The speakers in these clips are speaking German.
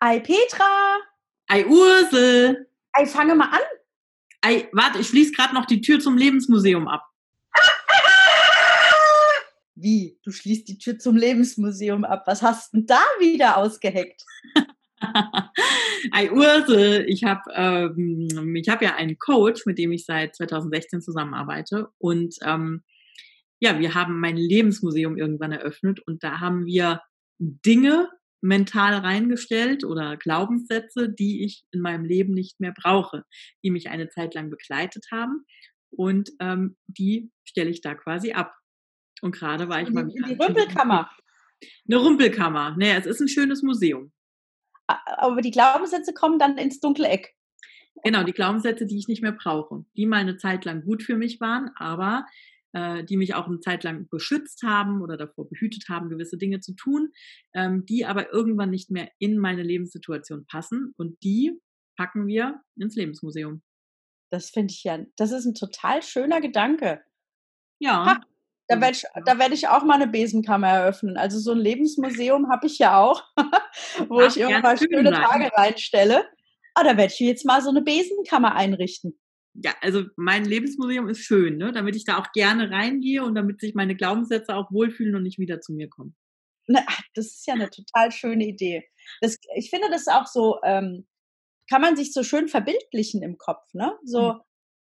Ei Petra! Ei Ursel! Ei, fange mal an! Ei, warte, ich schließe gerade noch die Tür zum Lebensmuseum ab. Wie? Du schließt die Tür zum Lebensmuseum ab. Was hast denn da wieder ausgeheckt? Ei Ursel, ich habe ähm, ich hab ja einen Coach, mit dem ich seit 2016 zusammenarbeite. Und ähm, ja, wir haben mein Lebensmuseum irgendwann eröffnet und da haben wir Dinge mental reingestellt oder Glaubenssätze, die ich in meinem Leben nicht mehr brauche, die mich eine Zeit lang begleitet haben. Und ähm, die stelle ich da quasi ab. Und gerade war ich mal. In die Rümpelkammer. Eine Rumpelkammer. Naja, es ist ein schönes Museum. Aber die Glaubenssätze kommen dann ins dunkle Eck. Genau, die Glaubenssätze, die ich nicht mehr brauche, die mal eine Zeit lang gut für mich waren, aber äh, die mich auch eine Zeit lang beschützt haben oder davor behütet haben, gewisse Dinge zu tun, ähm, die aber irgendwann nicht mehr in meine Lebenssituation passen und die packen wir ins Lebensmuseum. Das finde ich ja, das ist ein total schöner Gedanke. Ja. Ha, da werde ich, da werd ich auch mal eine Besenkammer eröffnen. Also so ein Lebensmuseum habe ich ja auch, wo Darf ich irgendwann schön schöne sein. Tage reinstelle. Ah, da werde ich jetzt mal so eine Besenkammer einrichten. Ja, also mein Lebensmuseum ist schön, ne? damit ich da auch gerne reingehe und damit sich meine Glaubenssätze auch wohlfühlen und nicht wieder zu mir kommen. Na, Das ist ja eine total schöne Idee. Das, ich finde das auch so, ähm, kann man sich so schön verbildlichen im Kopf. Ne? So, Mhm.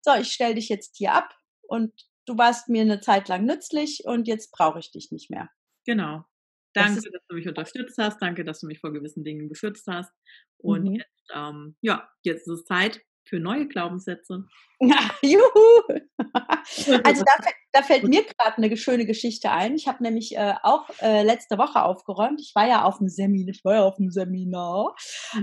so, ich stelle dich jetzt hier ab und du warst mir eine Zeit lang nützlich und jetzt brauche ich dich nicht mehr. Genau. Das Danke, ist- dass du mich unterstützt hast. Danke, dass du mich vor gewissen Dingen beschützt hast. Und Mhm. jetzt, ähm, ja, jetzt ist es Zeit für neue Glaubenssätze. Juhu! Also da, fällt- da fällt mir gerade eine schöne Geschichte ein. Ich habe nämlich äh, auch äh, letzte Woche aufgeräumt. Ich war ja auf dem Seminar, ich war ja auf dem Seminar.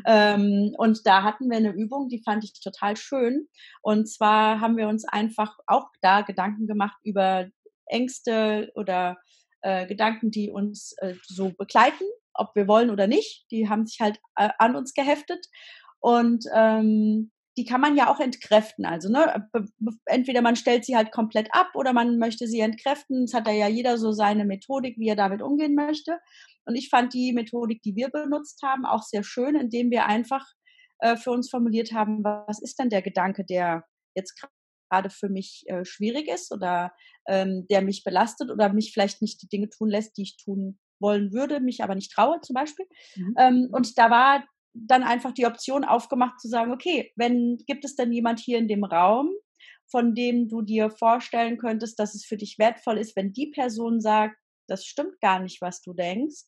Ähm, und da hatten wir eine Übung, die fand ich total schön. Und zwar haben wir uns einfach auch da Gedanken gemacht über Ängste oder äh, Gedanken, die uns äh, so begleiten, ob wir wollen oder nicht. Die haben sich halt äh, an uns geheftet. Und ähm, die kann man ja auch entkräften. Also ne, entweder man stellt sie halt komplett ab oder man möchte sie entkräften. Es hat da ja jeder so seine Methodik, wie er damit umgehen möchte. Und ich fand die Methodik, die wir benutzt haben, auch sehr schön, indem wir einfach äh, für uns formuliert haben, was ist denn der Gedanke, der jetzt gerade für mich äh, schwierig ist oder ähm, der mich belastet oder mich vielleicht nicht die Dinge tun lässt, die ich tun wollen würde, mich aber nicht traue zum Beispiel. Mhm. Ähm, und da war dann einfach die Option aufgemacht zu sagen, okay, wenn gibt es denn jemand hier in dem Raum, von dem du dir vorstellen könntest, dass es für dich wertvoll ist, wenn die Person sagt, das stimmt gar nicht, was du denkst,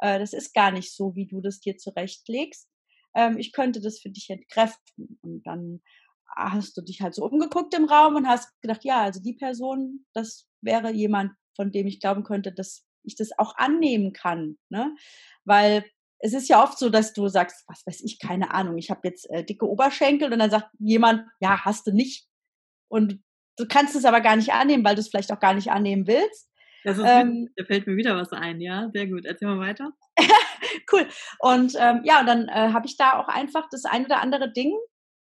äh, das ist gar nicht so, wie du das dir zurechtlegst. Ähm, ich könnte das für dich entkräften. Und dann hast du dich halt so umgeguckt im Raum und hast gedacht, ja, also die Person, das wäre jemand, von dem ich glauben könnte, dass ich das auch annehmen kann. Ne? Weil es ist ja oft so, dass du sagst, was weiß ich, keine Ahnung, ich habe jetzt äh, dicke Oberschenkel und dann sagt jemand, ja, hast du nicht. Und du kannst es aber gar nicht annehmen, weil du es vielleicht auch gar nicht annehmen willst. Das ist Ähm, da fällt mir wieder was ein, ja. Sehr gut. Erzähl mal weiter. cool. Und ähm, ja, und dann äh, habe ich da auch einfach das ein oder andere Ding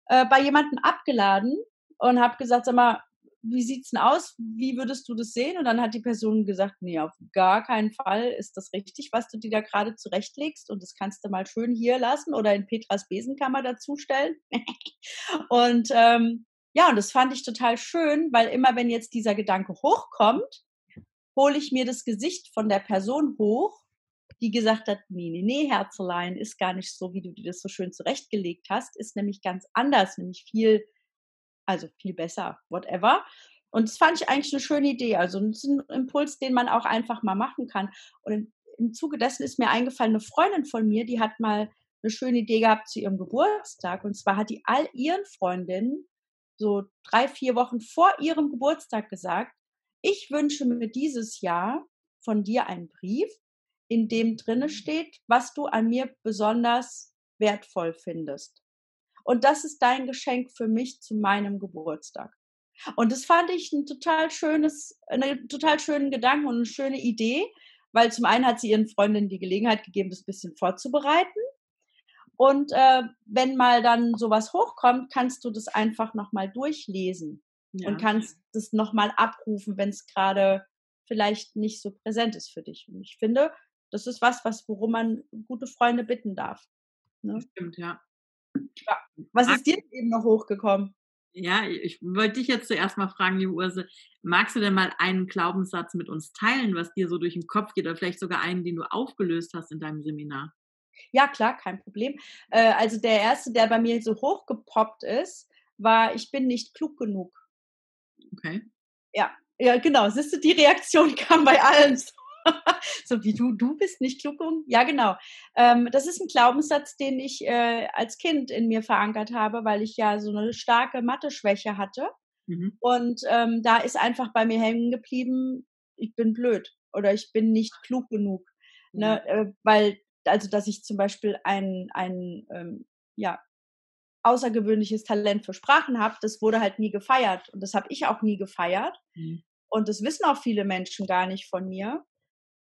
äh, bei jemandem abgeladen und habe gesagt, sag mal, wie sieht's denn aus? Wie würdest du das sehen? Und dann hat die Person gesagt, nee, auf gar keinen Fall ist das richtig, was du dir da gerade zurechtlegst. Und das kannst du mal schön hier lassen oder in Petras Besenkammer dazustellen. und ähm, ja, und das fand ich total schön, weil immer wenn jetzt dieser Gedanke hochkommt, hole ich mir das Gesicht von der Person hoch, die gesagt hat, nee, nee, nee, Herzelein, ist gar nicht so, wie du dir das so schön zurechtgelegt hast, ist nämlich ganz anders, nämlich viel, also viel besser, whatever. Und das fand ich eigentlich eine schöne Idee. Also ein Impuls, den man auch einfach mal machen kann. Und im, im Zuge dessen ist mir eingefallen, eine Freundin von mir, die hat mal eine schöne Idee gehabt zu ihrem Geburtstag. Und zwar hat die all ihren Freundinnen so drei, vier Wochen vor ihrem Geburtstag gesagt, ich wünsche mir dieses Jahr von dir einen Brief, in dem drinne steht, was du an mir besonders wertvoll findest. Und das ist dein Geschenk für mich zu meinem Geburtstag. Und das fand ich ein total schönes, einen total schönen Gedanken und eine schöne Idee, weil zum einen hat sie ihren Freundinnen die Gelegenheit gegeben, das bisschen vorzubereiten. Und äh, wenn mal dann sowas hochkommt, kannst du das einfach nochmal durchlesen Ja. und kannst das nochmal abrufen, wenn es gerade vielleicht nicht so präsent ist für dich. Und ich finde, das ist was, was worum man gute Freunde bitten darf. Ne? Stimmt, ja. Was ist dir eben noch hochgekommen? Ja, ich wollte dich jetzt zuerst mal fragen, liebe Urse, magst du denn mal einen Glaubenssatz mit uns teilen, was dir so durch den Kopf geht oder vielleicht sogar einen, den du aufgelöst hast in deinem Seminar? Ja, klar, kein Problem. Äh, also der erste, der bei mir so hochgepoppt ist, war, ich bin nicht klug genug. Okay. Ja, ja, genau. Siehst du, die Reaktion kam bei allen. so wie du, du bist nicht klug genug. Ja, genau. Ähm, das ist ein Glaubenssatz, den ich äh, als Kind in mir verankert habe, weil ich ja so eine starke Mathe-Schwäche hatte. Mhm. Und ähm, da ist einfach bei mir hängen geblieben, ich bin blöd oder ich bin nicht klug genug. Ne? Mhm. Äh, weil, also dass ich zum Beispiel ein, ein ähm, ja, außergewöhnliches Talent für Sprachen habe, das wurde halt nie gefeiert. Und das habe ich auch nie gefeiert. Mhm. Und das wissen auch viele Menschen gar nicht von mir.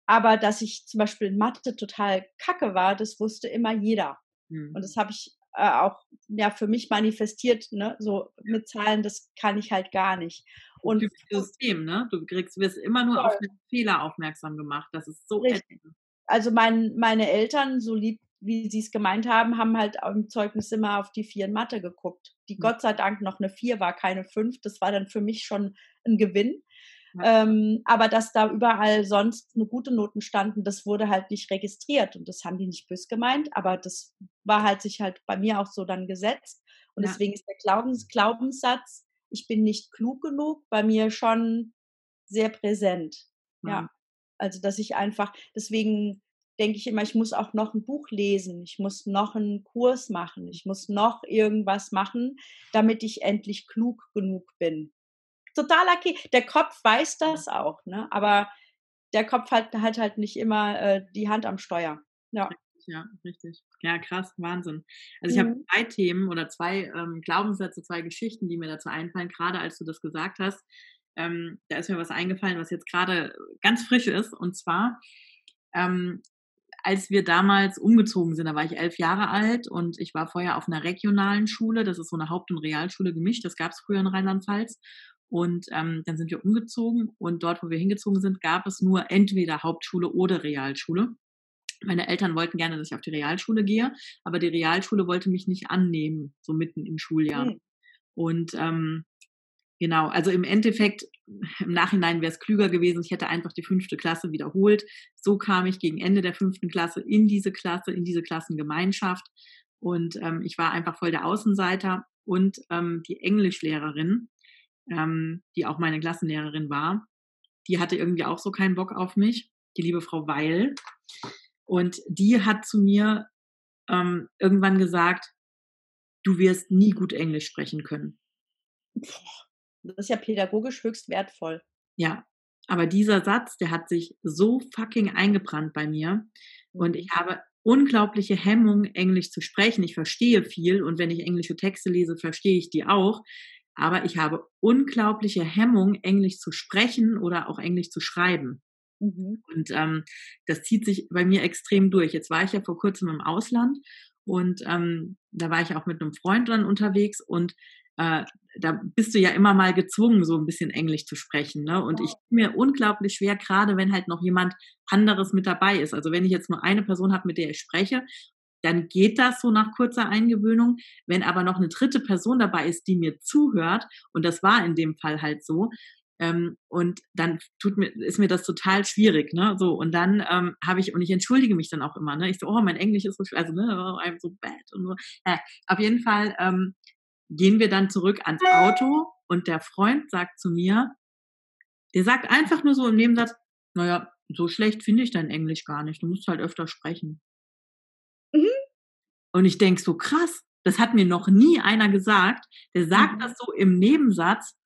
Aber dass ich zum Beispiel in Mathe total kacke war, das wusste immer jeder. Mhm. Und das habe ich äh, auch ja für mich manifestiert, ne? So mit Zahlen, das kann ich halt gar nicht. Und System, ne? Du kriegst, wirst immer nur voll. auf den Fehler aufmerksam gemacht. Das ist so ätzend. Also mein, meine Eltern, so lieb wie sie es gemeint haben, haben halt im Zeugnis immer auf die vier in Mathe geguckt. Die mhm. Gott sei Dank noch eine vier war, keine fünf. Das war dann für mich schon ein Gewinn. Ja. Ähm, aber dass da überall sonst eine gute Noten standen, das wurde halt nicht registriert. Und das haben die nicht bös gemeint, aber das war halt sich halt bei mir auch so dann gesetzt. Und ja. deswegen ist der Glaubens Glaubenssatz, ich bin nicht klug genug, bei mir schon sehr präsent. Ja. ja. Also, dass ich einfach, deswegen denke ich immer, ich muss auch noch ein Buch lesen, ich muss noch einen Kurs machen, ich muss noch irgendwas machen, damit ich endlich klug genug bin. Total okay. Der Kopf weiß das auch, ne? aber der Kopf hat, hat halt nicht immer äh, die Hand am Steuer. Ja. Ja, richtig. Ja, krass, Wahnsinn. Also ich mhm. habe zwei Themen oder zwei ähm, Glaubenssätze, zwei Geschichten, die mir dazu einfallen, gerade als du das gesagt hast. Ähm, da ist mir was eingefallen, was jetzt gerade ganz frisch ist. Und zwar ähm, als wir damals umgezogen sind, da war ich elf Jahre alt und ich war vorher auf einer regionalen Schule, das ist so eine Haupt- und Realschule gemischt, das gab es früher in Rheinland-Pfalz. Und ähm, dann sind wir umgezogen und dort, wo wir hingezogen sind, gab es nur entweder Hauptschule oder Realschule. Meine Eltern wollten gerne, dass ich auf die Realschule gehe, aber die Realschule wollte mich nicht annehmen, so mitten im Schuljahr. Mhm. Und ähm, Genau, also im Endeffekt, im Nachhinein wäre es klüger gewesen, ich hätte einfach die fünfte Klasse wiederholt. So kam ich gegen Ende der fünften Klasse in diese Klasse, in diese Klassengemeinschaft. Und ähm, ich war einfach voll der Außenseiter. Und ähm, die Englischlehrerin, ähm, die auch meine Klassenlehrerin war, die hatte irgendwie auch so keinen Bock auf mich, die liebe Frau Weil. Und die hat zu mir ähm, irgendwann gesagt, du wirst nie gut Englisch sprechen können. Das ist ja pädagogisch höchst wertvoll. Ja, aber dieser Satz, der hat sich so fucking eingebrannt bei mir. Und mhm. ich habe unglaubliche Hemmung, Englisch zu sprechen. Ich verstehe viel und wenn ich englische Texte lese, verstehe ich die auch. Aber ich habe unglaubliche Hemmung, Englisch zu sprechen oder auch Englisch zu schreiben. Mhm. Und ähm, das zieht sich bei mir extrem durch. Jetzt war ich ja vor kurzem im Ausland und ähm, da war ich auch mit einem Freund dann unterwegs und äh, da bist du ja immer mal gezwungen, so ein bisschen Englisch zu sprechen. Ne? Und ich mir unglaublich schwer, gerade wenn halt noch jemand anderes mit dabei ist. Also wenn ich jetzt nur eine Person habe, mit der ich spreche, dann geht das so nach kurzer Eingewöhnung. Wenn aber noch eine dritte Person dabei ist, die mir zuhört, und das war in dem Fall halt so, ähm, und dann tut mir, ist mir das total schwierig, ne? So, und dann ähm, habe ich, und ich entschuldige mich dann auch immer, ne? Ich so, oh, mein Englisch ist so schwer, also, ne, oh, I'm so bad und so. Äh, auf jeden Fall ähm, gehen wir dann zurück ans Auto und der Freund sagt zu mir, der sagt einfach nur so im Nebensatz, naja, so schlecht finde ich dein Englisch gar nicht, du musst halt öfter sprechen. Und ich denk so, krass, das hat mir noch nie einer gesagt. Der sagt mhm. das so im Nebensatz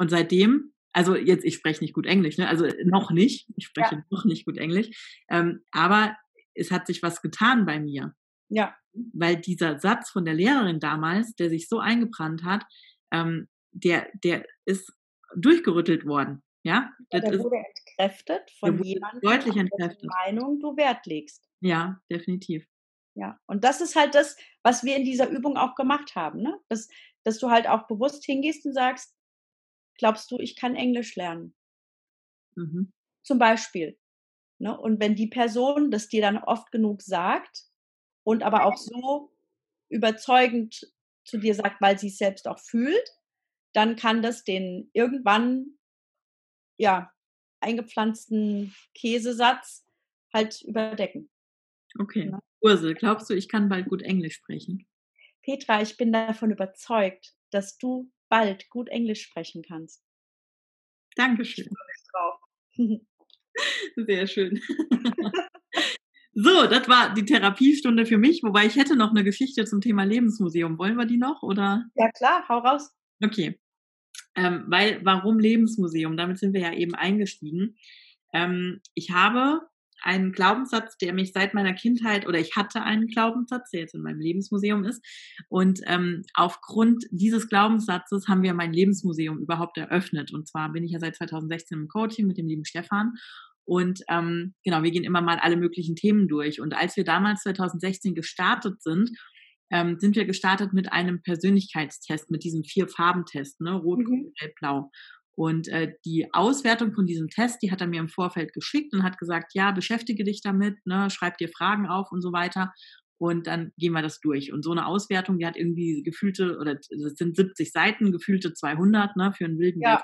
und seitdem, also jetzt, ich spreche nicht gut Englisch, ne? also noch nicht, ich spreche ja. noch nicht gut Englisch, ähm, aber es hat sich was getan bei mir. Ja. Weil dieser Satz von der Lehrerin damals, der sich so eingebrannt hat, ähm, der, der ist durchgerüttelt worden. Ja, ja der ist, wurde entkräftet von jemandem, deutlich entkräftet. Meinung du Wert legst. Ja, definitiv. Ja, und das ist halt das, was wir in dieser Übung auch gemacht haben, ne? Dass, dass du halt auch bewusst hingehst und sagst, glaubst du, ich kann Englisch lernen? Mhm. Zum Beispiel. Ne? Und wenn die Person das dir dann oft genug sagt, und aber auch so überzeugend zu dir sagt, weil sie es selbst auch fühlt, dann kann das den irgendwann ja eingepflanzten Käsesatz halt überdecken. Okay. Ja. Ursel, glaubst du, ich kann bald gut Englisch sprechen? Petra, ich bin davon überzeugt, dass du bald gut Englisch sprechen kannst. Dankeschön. Sehr schön. So, das war die Therapiestunde für mich, wobei ich hätte noch eine Geschichte zum Thema Lebensmuseum. Wollen wir die noch oder? Ja klar, hau raus. Okay. Ähm, weil, warum Lebensmuseum? Damit sind wir ja eben eingestiegen. Ähm, ich habe einen Glaubenssatz, der mich seit meiner Kindheit oder ich hatte einen Glaubenssatz, der jetzt in meinem Lebensmuseum ist. Und ähm, aufgrund dieses Glaubenssatzes haben wir mein Lebensmuseum überhaupt eröffnet. Und zwar bin ich ja seit 2016 im Coaching mit dem lieben Stefan. Und ähm, genau, wir gehen immer mal alle möglichen Themen durch. Und als wir damals 2016 gestartet sind, ähm, sind wir gestartet mit einem Persönlichkeitstest, mit diesem Vier-Farben-Test, ne? Rot, mhm. Grün, Gelb, Blau. Und äh, die Auswertung von diesem Test, die hat er mir im Vorfeld geschickt und hat gesagt, ja, beschäftige dich damit, ne, schreib dir Fragen auf und so weiter. Und dann gehen wir das durch. Und so eine Auswertung, die hat irgendwie gefühlte, oder das sind 70 Seiten, gefühlte 200 ne, für einen wilden ja.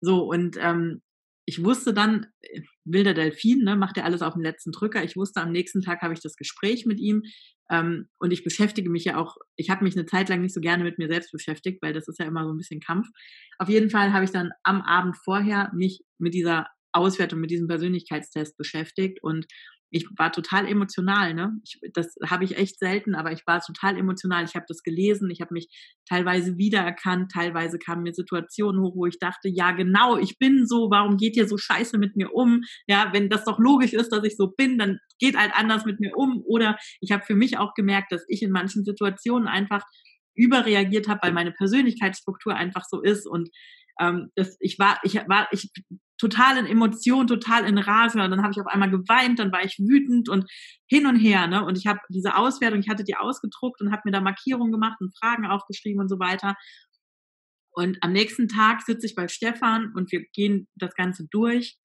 So, und ähm, ich wusste dann, äh, wilder Delfin, ne, macht er alles auf den letzten Drücker. Ich wusste, am nächsten Tag habe ich das Gespräch mit ihm. Ähm, und ich beschäftige mich ja auch, ich habe mich eine Zeit lang nicht so gerne mit mir selbst beschäftigt, weil das ist ja immer so ein bisschen Kampf. Auf jeden Fall habe ich dann am Abend vorher mich mit dieser Auswertung, mit diesem Persönlichkeitstest beschäftigt und ich war total emotional, ne? Ich, das habe ich echt selten, aber ich war total emotional. Ich habe das gelesen, ich habe mich teilweise wiedererkannt, teilweise kamen mir Situationen hoch, wo ich dachte, ja genau, ich bin so, warum geht ihr so scheiße mit mir um? Ja, wenn das doch logisch ist, dass ich so bin, dann geht halt anders mit mir um. Oder ich habe für mich auch gemerkt, dass ich in manchen Situationen einfach überreagiert habe, weil meine Persönlichkeitsstruktur einfach so ist und ähm, das, ich war, ich war, ich total in Emotionen, total in Rage. Und dann habe ich auf einmal geweint, dann war ich wütend und hin und her. Ne? Und ich habe diese Auswertung, ich hatte die ausgedruckt und habe mir da Markierungen gemacht und Fragen aufgeschrieben und so weiter. Und am nächsten Tag sitze ich bei Stefan und wir gehen das Ganze durch.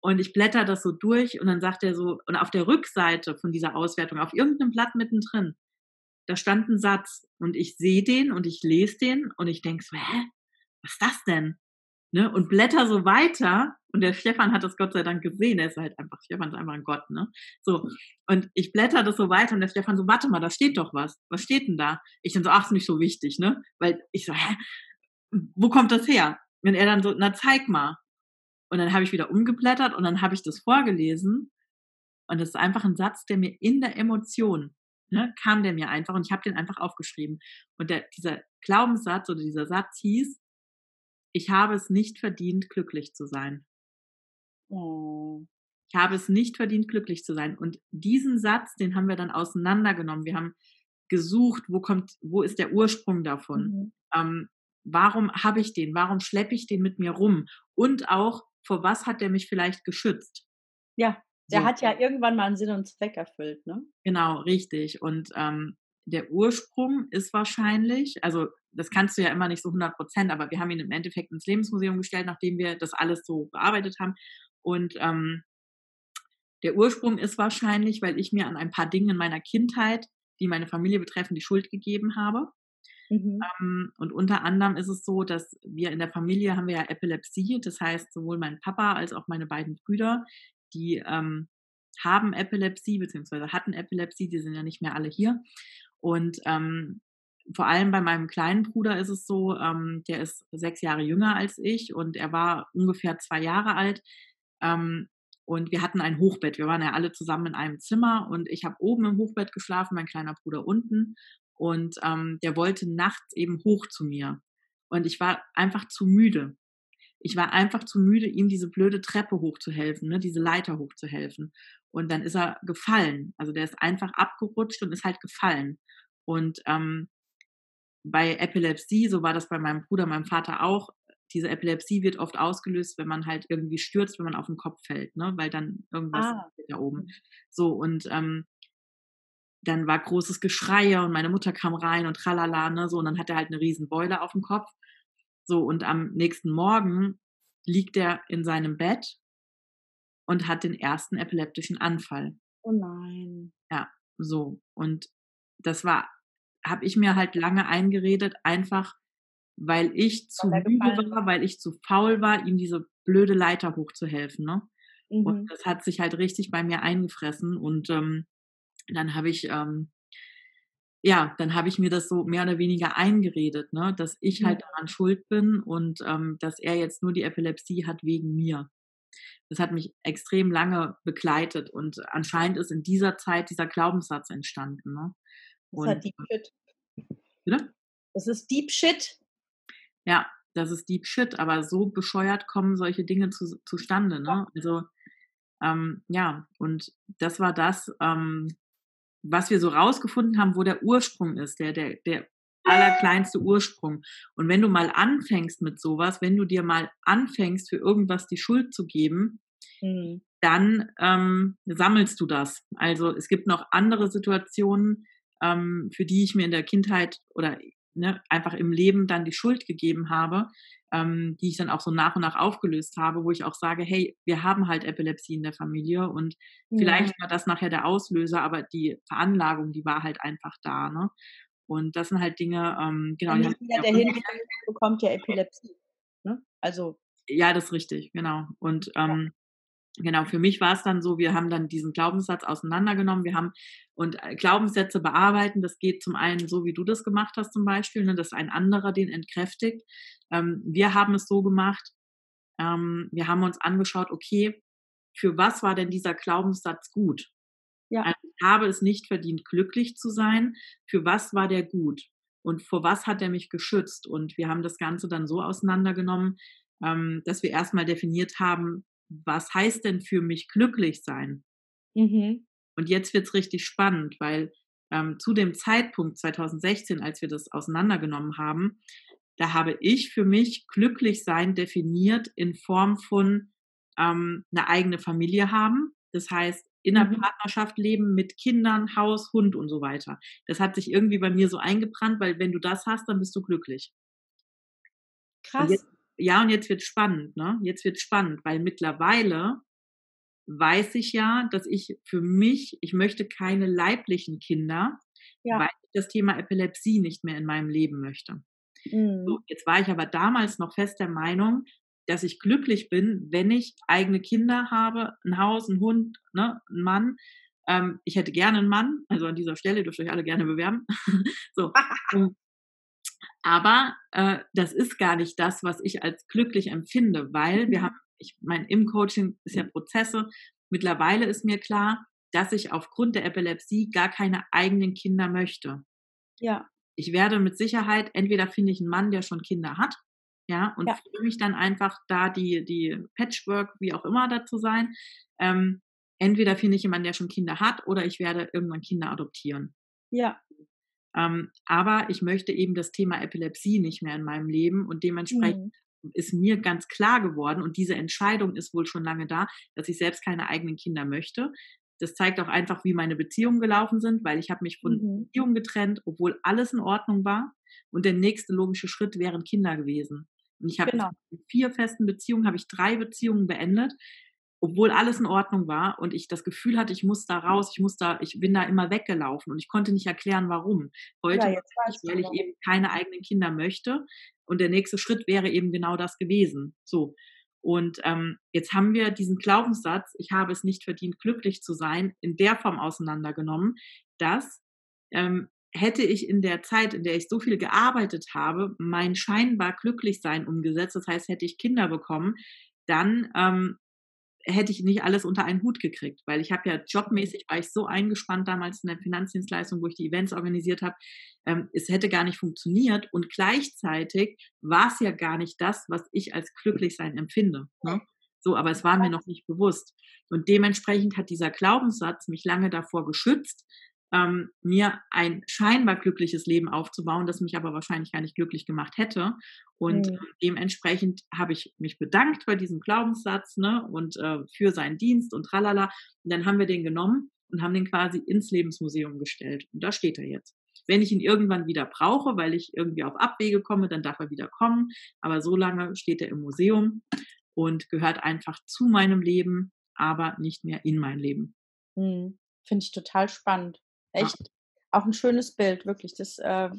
Und ich blätter das so durch und dann sagt er so, und auf der Rückseite von dieser Auswertung, auf irgendeinem Blatt mittendrin, da stand ein Satz und ich sehe den und ich lese den und ich denke so, hä, was ist das denn? Ne? Und blätter so weiter. Und der Stefan hat das Gott sei Dank gesehen. Er ist halt einfach, Stefan ist einfach ein Gott, ne? So. Und ich blätter das so weiter und der Stefan so, warte mal, da steht doch was. Was steht denn da? Ich dann so, ach, ist nicht so wichtig, ne? Weil ich so, hä? Wo kommt das her? Und er dann so, na, zeig mal. Und dann habe ich wieder umgeblättert und dann habe ich das vorgelesen. Und das ist einfach ein Satz, der mir in der Emotion, ne, kam der mir einfach und ich habe den einfach aufgeschrieben. Und der, dieser Glaubenssatz oder dieser Satz hieß, ich habe es nicht verdient, glücklich zu sein. Oh. Ich habe es nicht verdient, glücklich zu sein. Und diesen Satz, den haben wir dann auseinandergenommen. Wir haben gesucht, wo kommt, wo ist der Ursprung davon? Mhm. Ähm, warum habe ich den? Warum schleppe ich den mit mir rum? Und auch, vor was hat der mich vielleicht geschützt? Ja, der so. hat ja irgendwann mal einen Sinn und Zweck erfüllt, ne? Genau, richtig. Und ähm, der Ursprung ist wahrscheinlich, also das kannst du ja immer nicht so 100 Prozent, aber wir haben ihn im Endeffekt ins Lebensmuseum gestellt, nachdem wir das alles so bearbeitet haben. Und ähm, der Ursprung ist wahrscheinlich, weil ich mir an ein paar Dingen in meiner Kindheit, die meine Familie betreffen, die Schuld gegeben habe. Mhm. Ähm, und unter anderem ist es so, dass wir in der Familie haben wir ja Epilepsie. Das heißt, sowohl mein Papa als auch meine beiden Brüder, die ähm, haben Epilepsie beziehungsweise hatten Epilepsie, die sind ja nicht mehr alle hier. Und ähm, vor allem bei meinem kleinen Bruder ist es so, ähm, der ist sechs Jahre jünger als ich und er war ungefähr zwei Jahre alt. Ähm, und wir hatten ein Hochbett. Wir waren ja alle zusammen in einem Zimmer und ich habe oben im Hochbett geschlafen, mein kleiner Bruder unten. Und ähm, der wollte nachts eben hoch zu mir. Und ich war einfach zu müde. Ich war einfach zu müde, ihm diese blöde Treppe hochzuhelfen, ne, diese Leiter hochzuhelfen. Und dann ist er gefallen. Also der ist einfach abgerutscht und ist halt gefallen. Und ähm, bei Epilepsie, so war das bei meinem Bruder, meinem Vater auch, diese Epilepsie wird oft ausgelöst, wenn man halt irgendwie stürzt, wenn man auf den Kopf fällt, ne? weil dann irgendwas ah. da oben. So, und ähm, dann war großes Geschrei und meine Mutter kam rein und tralala, ne, so, und dann hat er halt eine riesen Beule auf dem Kopf. So, und am nächsten Morgen liegt er in seinem Bett und hat den ersten epileptischen Anfall. Oh nein. Ja, So. Und das war, habe ich mir halt lange eingeredet, einfach weil ich zu müde war, weil ich zu faul war, ihm diese blöde Leiter hochzuhelfen. Ne? Mhm. Und das hat sich halt richtig bei mir eingefressen. Und ähm, dann habe ich, ähm, ja, dann habe ich mir das so mehr oder weniger eingeredet, ne, dass ich halt daran schuld bin und ähm, dass er jetzt nur die Epilepsie hat wegen mir. Das hat mich extrem lange begleitet und anscheinend ist in dieser Zeit dieser Glaubenssatz entstanden. Ne? Und, das ist halt Deep Shit. Bitte? Das ist Deep Shit. Ja, das ist Deep Shit, aber so bescheuert kommen solche Dinge zu, zustande. Ne? Also ähm, ja, und das war das, ähm, was wir so rausgefunden haben, wo der Ursprung ist, der, der, der allerkleinste Ursprung. Und wenn du mal anfängst mit sowas, wenn du dir mal anfängst, für irgendwas die Schuld zu geben, mhm. dann ähm, sammelst du das. Also es gibt noch andere Situationen, ähm, für die ich mir in der Kindheit oder ne, einfach im Leben dann die Schuld gegeben habe, ähm, die ich dann auch so nach und nach aufgelöst habe, wo ich auch sage, hey, wir haben halt Epilepsie in der Familie und ja. vielleicht war das nachher der Auslöser, aber die Veranlagung, die war halt einfach da. Ne? Und das sind halt Dinge, ähm, genau. Nicht jeder, der Hilfe bekommt ja Epilepsie. Ne? Also. Ja, das ist richtig, genau. Und ähm, genau, für mich war es dann so, wir haben dann diesen Glaubenssatz auseinandergenommen. Wir haben und äh, Glaubenssätze bearbeiten, das geht zum einen so, wie du das gemacht hast zum Beispiel, ne, dass ein anderer den entkräftigt. Ähm, wir haben es so gemacht, ähm, wir haben uns angeschaut, okay, für was war denn dieser Glaubenssatz gut? Ja. Also habe es nicht verdient, glücklich zu sein. Für was war der gut? Und vor was hat er mich geschützt? Und wir haben das Ganze dann so auseinandergenommen, ähm, dass wir erstmal definiert haben, was heißt denn für mich glücklich sein? Mhm. Und jetzt wird es richtig spannend, weil ähm, zu dem Zeitpunkt 2016, als wir das auseinandergenommen haben, da habe ich für mich glücklich sein definiert in Form von ähm, eine eigene Familie haben. Das heißt, in einer mhm. Partnerschaft leben mit Kindern, Haus, Hund und so weiter. Das hat sich irgendwie bei mir so eingebrannt, weil wenn du das hast, dann bist du glücklich. Krass. Und jetzt, ja, und jetzt wird spannend, ne? Jetzt wird spannend, weil mittlerweile weiß ich ja, dass ich für mich, ich möchte keine leiblichen Kinder, ja. weil ich das Thema Epilepsie nicht mehr in meinem Leben möchte. Mhm. So, jetzt war ich aber damals noch fest der Meinung, dass ich glücklich bin, wenn ich eigene Kinder habe, ein Haus, ein Hund, ne, ein Mann. Ähm, ich hätte gerne einen Mann, also an dieser Stelle dürft ihr euch alle gerne bewerben. so. aber äh, das ist gar nicht das, was ich als glücklich empfinde, weil wir mhm. haben, ich mein, im Coaching ist ja Prozesse. Mittlerweile ist mir klar, dass ich aufgrund der Epilepsie gar keine eigenen Kinder möchte. Ja. Ich werde mit Sicherheit, entweder finde ich einen Mann, der schon Kinder hat, ja, und ja. freue mich dann einfach da die, die Patchwork, wie auch immer dazu sein. Ähm, entweder finde ich jemanden, der schon Kinder hat, oder ich werde irgendwann Kinder adoptieren. Ja. Ähm, aber ich möchte eben das Thema Epilepsie nicht mehr in meinem Leben und dementsprechend mhm. ist mir ganz klar geworden und diese Entscheidung ist wohl schon lange da, dass ich selbst keine eigenen Kinder möchte. Das zeigt auch einfach, wie meine Beziehungen gelaufen sind, weil ich habe mich von mhm. Beziehungen getrennt, obwohl alles in Ordnung war. Und der nächste logische Schritt wären Kinder gewesen. Und ich habe genau. vier festen Beziehungen, habe ich drei Beziehungen beendet, obwohl alles in Ordnung war und ich das Gefühl hatte, ich muss da raus, ich muss da, ich bin da immer weggelaufen und ich konnte nicht erklären, warum. Heute, ja, ich, weil ich eben keine eigenen Kinder möchte. Und der nächste Schritt wäre eben genau das gewesen. So. Und ähm, jetzt haben wir diesen Glaubenssatz, ich habe es nicht verdient, glücklich zu sein, in der Form auseinandergenommen, dass ähm, hätte ich in der Zeit, in der ich so viel gearbeitet habe, mein scheinbar Glücklichsein umgesetzt, das heißt, hätte ich Kinder bekommen, dann ähm, hätte ich nicht alles unter einen Hut gekriegt, weil ich habe ja jobmäßig war ich so eingespannt damals in der Finanzdienstleistung, wo ich die Events organisiert habe, ähm, es hätte gar nicht funktioniert und gleichzeitig war es ja gar nicht das, was ich als Glücklichsein empfinde. Ne? So, aber es war mir noch nicht bewusst. Und dementsprechend hat dieser Glaubenssatz mich lange davor geschützt, ähm, mir ein scheinbar glückliches Leben aufzubauen, das mich aber wahrscheinlich gar nicht glücklich gemacht hätte. Und mhm. dementsprechend habe ich mich bedankt bei diesem Glaubenssatz ne, und äh, für seinen Dienst und tralala. Und dann haben wir den genommen und haben den quasi ins Lebensmuseum gestellt. Und da steht er jetzt. Wenn ich ihn irgendwann wieder brauche, weil ich irgendwie auf Abwege komme, dann darf er wieder kommen. Aber so lange steht er im Museum und gehört einfach zu meinem Leben, aber nicht mehr in mein Leben. Mhm. Finde ich total spannend. Echt ja. auch ein schönes Bild, wirklich. Das, äh,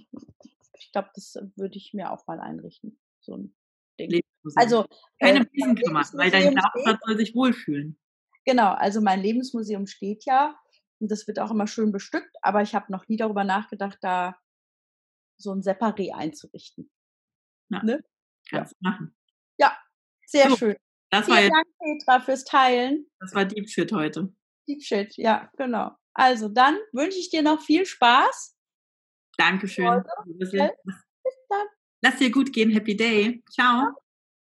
ich glaube, das würde ich mir auch mal einrichten. So ein Ding. Also keine äh, Riesenkammer, weil dein Schlafplatz soll sich wohlfühlen. Genau, also mein Lebensmuseum steht ja und das wird auch immer schön bestückt, aber ich habe noch nie darüber nachgedacht, da so ein Separé einzurichten. Ja, ne? Kannst ja. machen. Ja, sehr so, schön. Das Vielen war jetzt, Dank, Petra, fürs Teilen. Das war Deep Shit heute. Deep Shit, ja, genau. Also dann wünsche ich dir noch viel Spaß. Dankeschön. Bis dann. Lass dir gut gehen. Happy Day. Ciao.